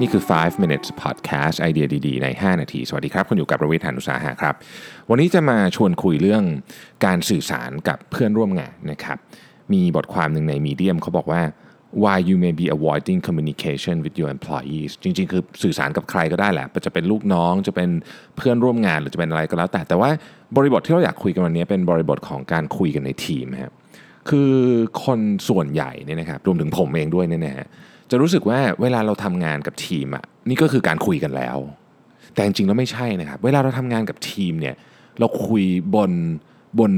นี่คือ 5 minutes podcast ไอเดียดี ๆ ใน 5 นาที สวัสดีครับ คุณอยู่กับประวิทยานุสาหะครับ วันนี้จะมาชวนคุยเรื่องการสื่อสารกับเพื่อนร่วมงานนะครับ มีบทความหนึ่งในมีเดียมเขาบอกว่า why you may be avoiding communication with your employees จริง ๆ คือสื่อสารกับใครก็ได้แหละ จะเป็นลูกน้อง จะเป็นเพื่อนร่วมงาน หรือจะเป็นอะไรก็แล้วแต่ แต่ว่าบริบทที่เราอยากคุยกันวันนี้เป็นบริบทของการคุยกันในทีมครับคือคนส่วนใหญ่เนี่ยนะครับ รวมถึงผมเองด้วยเนี่ยนะฮะ จะรู้สึกว่าเวลาเราทำงานกับทีมอะนี่ก็คือการคุยกันแล้ว แต่จริงๆแล้วไม่ใช่นะครับ เวลาเราทำงานกับทีมเนี่ยเราคุยบนบน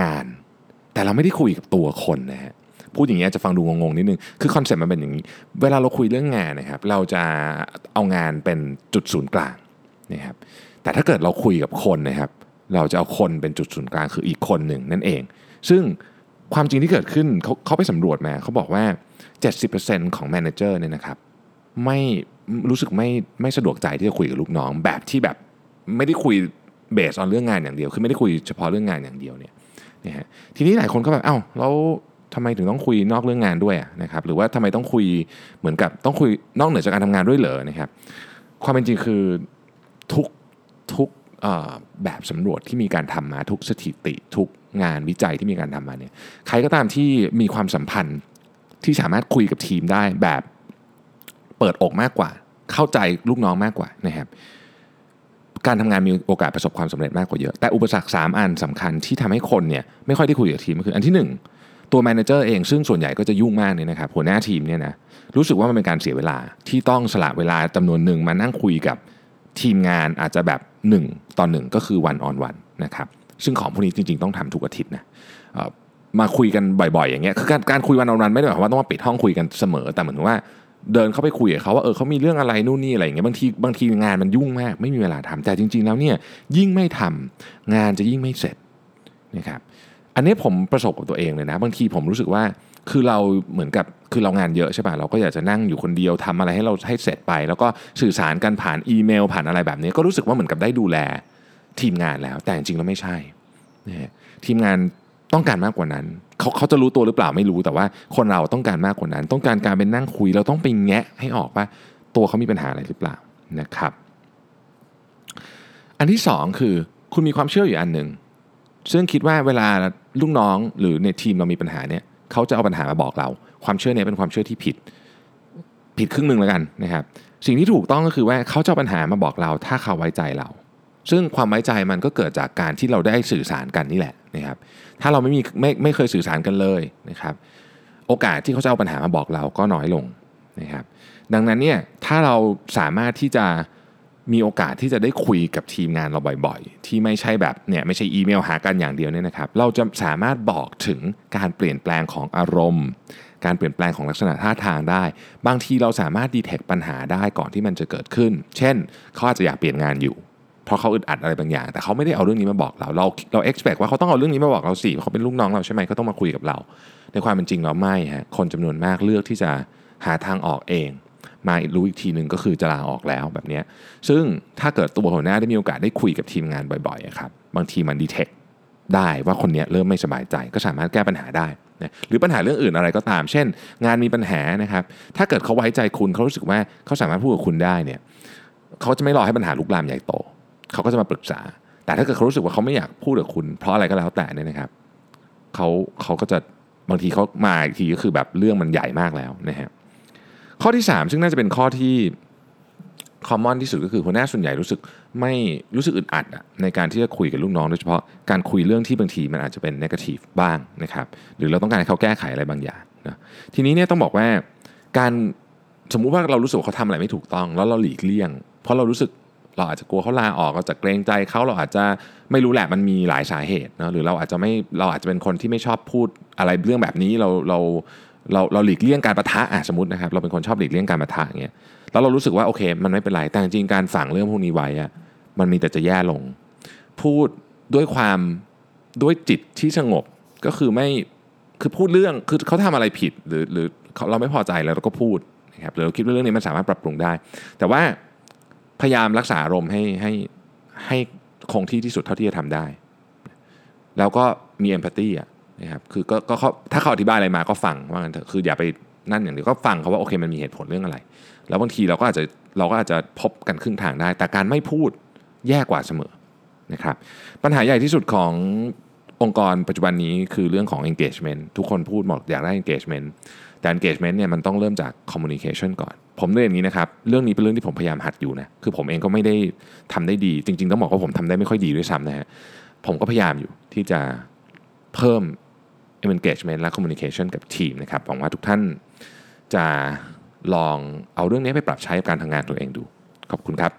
งาน แต่เราไม่ได้คุยกับตัวคนนะฮะพูดอย่างนี้อาจจะฟังดูงงๆนิดนึง คือคอนเซ็ปต์มันเป็นอย่างนี้ เวลาเราคุยเรื่องงานนะครับ เราจะเอางานเป็นจุดศูนย์กลางนะครับ แต่ถ้าเกิดเราคุยกับคนนะครับ เราจะเอาคนเป็นจุดศูนย์กลางคืออีกคนหนึ่งนั่นเอง ซึ่ง ความจริงที่เกิดขึ้นเขาเขาไปสำรวจมาเขาบอกว่า 70%ของแมเนเจอร์เนี่ยนะครับไม่รู้สึกไม่ไม่สะดวกใจที่จะคุยกับลูกน้อง แบบที่แบบไม่ได้คุยเบสออนเรื่องงานอย่างเดียว คือไม่ได้คุยเฉพาะเรื่องงานอย่างเดียวเนี่ยนะฮะทีนี้หลายคนก็แบบเอ้าแล้วทำไมถึงต้องคุยนอกเรื่องงานด้วยนะครับหรือว่าทำไมต้องคุยเหมือนกับต้องคุยนอกเหนือจากการทำงานด้วยเหรอนะครับความเป็นจริงคือทุกทุก แบบสำรวจที่มีการทำมาทุกสถิติทุกงานวิจัยที่มีการทำมาเนี่ยใครก็ตามที่มีความสัมพันธ์ที่สามารถคุยกับทีมได้แบบเปิดอกมากกว่า เข้าใจลูกน้องมากกว่านะครับ การทำงานมีโอกาสประสบความสำเร็จมากกว่าเยอะ แต่อุปสรรค 3 อันสำคัญที่ทำให้คนเนี่ยไม่ค่อยได้คุยกับทีมก็คืออันที่ 1 ตัวแมเนเจอร์เองซึ่งส่วนใหญ่ก็จะยุ่งมากเนี่ยนะครับหัวหน้าทีมเนี่ยนะรู้สึกว่ามันเป็นการเสียเวลาที่ต้องสละเวลาจำนวนหนึ่งมานั่งคุยกับทีมงานอาจจะแบบ 1 ต่อหนึ่งก็คือวันออนวันนะครับซึ่งของพวกนี้จริงๆต้องทำทุกอาทิตย์นะมาคุยกันบ่อยๆอย่างเงี้ยคือการการคุยวันออนวันไม่ได้หมายความว่าต้องมาปิดห้องคุยกันเสมอแต่เหมือนว่าเดินเข้าไปคุยกับเขาว่าเออเขามีเรื่องอะไรนู่นนี่อะไรอย่างเงี้ยบางทีบางทีงานมันยุ่งมาก ไม่มีเวลาทำแต่จริง ๆ แล้วเนี่ยยิ่งไม่ทำงานจะยิ่งไม่เสร็จนะครับอันนี้ผมประสบกับตัวเองเลยนะ บางทีผมรู้สึกว่า คือเราเหมือนกับคือเรางานเยอะใช่ป่ะเราก็อยากจะนั่งอยู่คนเดียวทำอะไรให้เราให้เสร็จไป แล้วก็สื่อสารกันผ่านอีเมล ผ่านอะไรแบบนี้ ก็รู้สึกว่าเหมือนกับได้ดูแลทีมงานแล้ว แต่จริงๆแล้วไม่ใช่นะฮะทีมงานต้องการมากกว่านั้นเขาเขาจะรู้ตัวหรือเปล่าไม่รู้แต่ว่าคนเราต้องการมากกว่านั้น ต้องการการเป็นนั่งคุย เราต้องไปแงะให้ออกว่าตัวเขามีปัญหาอะไรหรือเปล่านะครับ อันที่สองคือคุณมีความเชื่ออยู่อันหนึ่งซึ่งคิดว่าเวลาลูกน้องหรือในทีมเรามีปัญหาเนี่ย เขาจะเอาปัญหามาบอกเรา ความเชื่อเนี่ยเป็นความเชื่อที่ผิด ผิดครึ่งหนึ่งแล้วกันนะครับ สิ่งที่ถูกต้องก็คือว่าเขาจะเอาปัญหามาบอกเรา ถ้าเขาไว้ใจเรา ซึ่งความไว้ใจมันก็เกิดจากการที่เราได้สื่อสารกันนี่แหละนะครับ ถ้าเราไม่มีไม่ไม่เคยสื่อสารกันเลยนะครับ โอกาสที่เขาจะเอาปัญหามาบอกเราก็น้อยลงนะครับ ดังนั้นเนี่ยถ้าเราสามารถที่จะ มีโอกาสที่จะได้คุยกับทีมงานเราบ่อยๆ ที่ไม่ใช่แบบเนี่ยไม่ใช่อีเมลหากันอย่างเดียวเนี่ยนะครับ เราจะสามารถบอกถึงการเปลี่ยนแปลงของอารมณ์ การเปลี่ยนแปลงของลักษณะท่าทางได้ บางทีเราสามารถดีเทคปัญหาได้ก่อนที่มันจะเกิดขึ้น เช่นเขาอาจจะอยากเปลี่ยนงานอยู่เพราะเขาอึดอัดอะไรบางอย่าง แต่เขาไม่ได้เอาเรื่องนี้มาบอกเรา เราเรา expect ว่าเขาต้องเอาเรื่องนี้มาบอกเราสิเขาเป็นลูกน้องเราใช่ไหมเขาต้องมาคุยกับเรา ในความเป็นจริงเราไม่ฮะคนจำนวนมากเลือกที่จะหาทางออกเอง มารู้อีกทีหนึ่งก็คือจะลาออกแล้วแบบนี้ซึ่งถ้าเกิดตัวหัวหน้าได้มีโอกาสได้คุยกับทีมงานบ่อยๆครับบางทีมันดีเทคได้ว่าคนเนี้ยเริ่มไม่สบายใจก็สามารถแก้ปัญหาได้นะหรือปัญหาเรื่องอื่นอะไรก็ตาม เช่น งานมีปัญหานะครับ ถ้าเกิดเขาไว้ใจคุณเขารู้สึกว่าเขาสามารถพูดกับคุณได้เนี่ยเขาจะไม่รอให้ปัญหาลุกลามใหญ่โต เขาก็จะมาปรึกษา แต่ถ้าเกิดเขารู้สึกว่าเขาไม่อยากพูดกับคุณ เพราะอะไรก็แล้วแต่เนี่ยนะครับเขาเขาก็จะบางทีเขามาอีกทีก็คือแบบเรื่องมันใหญ่มากแล้วนะฮะ ข้อที่ 3 ซึ่งน่าจะเป็นข้อที่คอมมอนที่สุดก็คือหัวหน้าส่วนใหญ่รู้สึกไม่รู้สึกอึดอัดอในการที่จะคุยกับลูกน้องโดยเฉพาะการคุยเรื่องที่บางทีมันอาจจะเป็นนกาทีฟบ้างนะครับหรือเราต้องการให้เขาแก้ไขอะไรบางอย่างนะทีนี้เนี่ยต้องบอกว่าการสมมุติว่าเรารู้สึกเขาทำอะไรไม่ถูกต้อง แล้วเราหลีกเลี่ยง เพราะเรารู้สึกเราอาจจะกลัวเขาลาออกเราจะเกรงใจเขาเราอาจจะไม่รู้แหละมันมีหลายสาเหตุนะหรือเราอาจจะไม่เราอาจจะเป็นคนที่ไม่ชอบพูดอะไรเรื่องแบบนี้เราเรา เราเราหลีกเลี่ยงการประทะอะสมมตินะครับเราเป็นคนชอบหลีกเลี่ยงการประทะอย่างเงี้ยแล้วเรารู้สึกว่าโอเค มันไม่เป็นไรแต่จริงการฝังเรื่องพวกนี้ไว้อะมันมีแต่จะแย่ลง พูดด้วยความด้วยจิตที่สงบก็คือไม่คือพูดเรื่องคือเขาทำอะไรผิดหรือหรือเขาเราไม่พอใจแล้วเราก็พูดนะครับหรือเราคิดว่าเรื่องนี้มันสามารถปรับปรุงได้ แต่ว่าพยายามรักษาอารมณ์ให้ให้ให้คงที่ที่สุดเท่าที่จะทำได้ แล้วก็มีเอมพัตตีอะ นะครับคือก็ก็เขาถ้าเขาอธิบายอะไรมาก็ฟังว่างั้นเถอะคืออย่าไปนั่นอย่างเดียวก็ฟังเขาว่าโอเคมันมีเหตุผลเรื่องอะไร แล้วบางทีเราก็อาจจะเราก็อาจจะพบกันครึ่งทางได้ แต่การไม่พูดแย่กว่าเสมอนะครับปัญหาใหญ่ที่สุดขององค์กรปัจจุบันนี้คือเรื่องของ engagement ทุกคนพูดหมดอยากได้ engagement แต่ engagement เนี่ยมันต้องเริ่มจาก communication ก่อน ผมเรียนอย่างนี้นะครับ เรื่องนี้เป็นเรื่องที่ผมพยายามหัดอยู่นะ คือผมเองก็ไม่ได้ทำได้ดี จริง ๆ ต้องบอกว่าผมทำได้ไม่ค่อยดีด้วยซ้ำนะฮะ ผมก็พยายามอยู่ที่จะเพิ่ม engagement และ communication กับทีมนะครับหวังว่าทุกท่านจะลองเอาเรื่องนี้ไปปรับใช้กับการทำงานตัวเองดู ขอบคุณครับ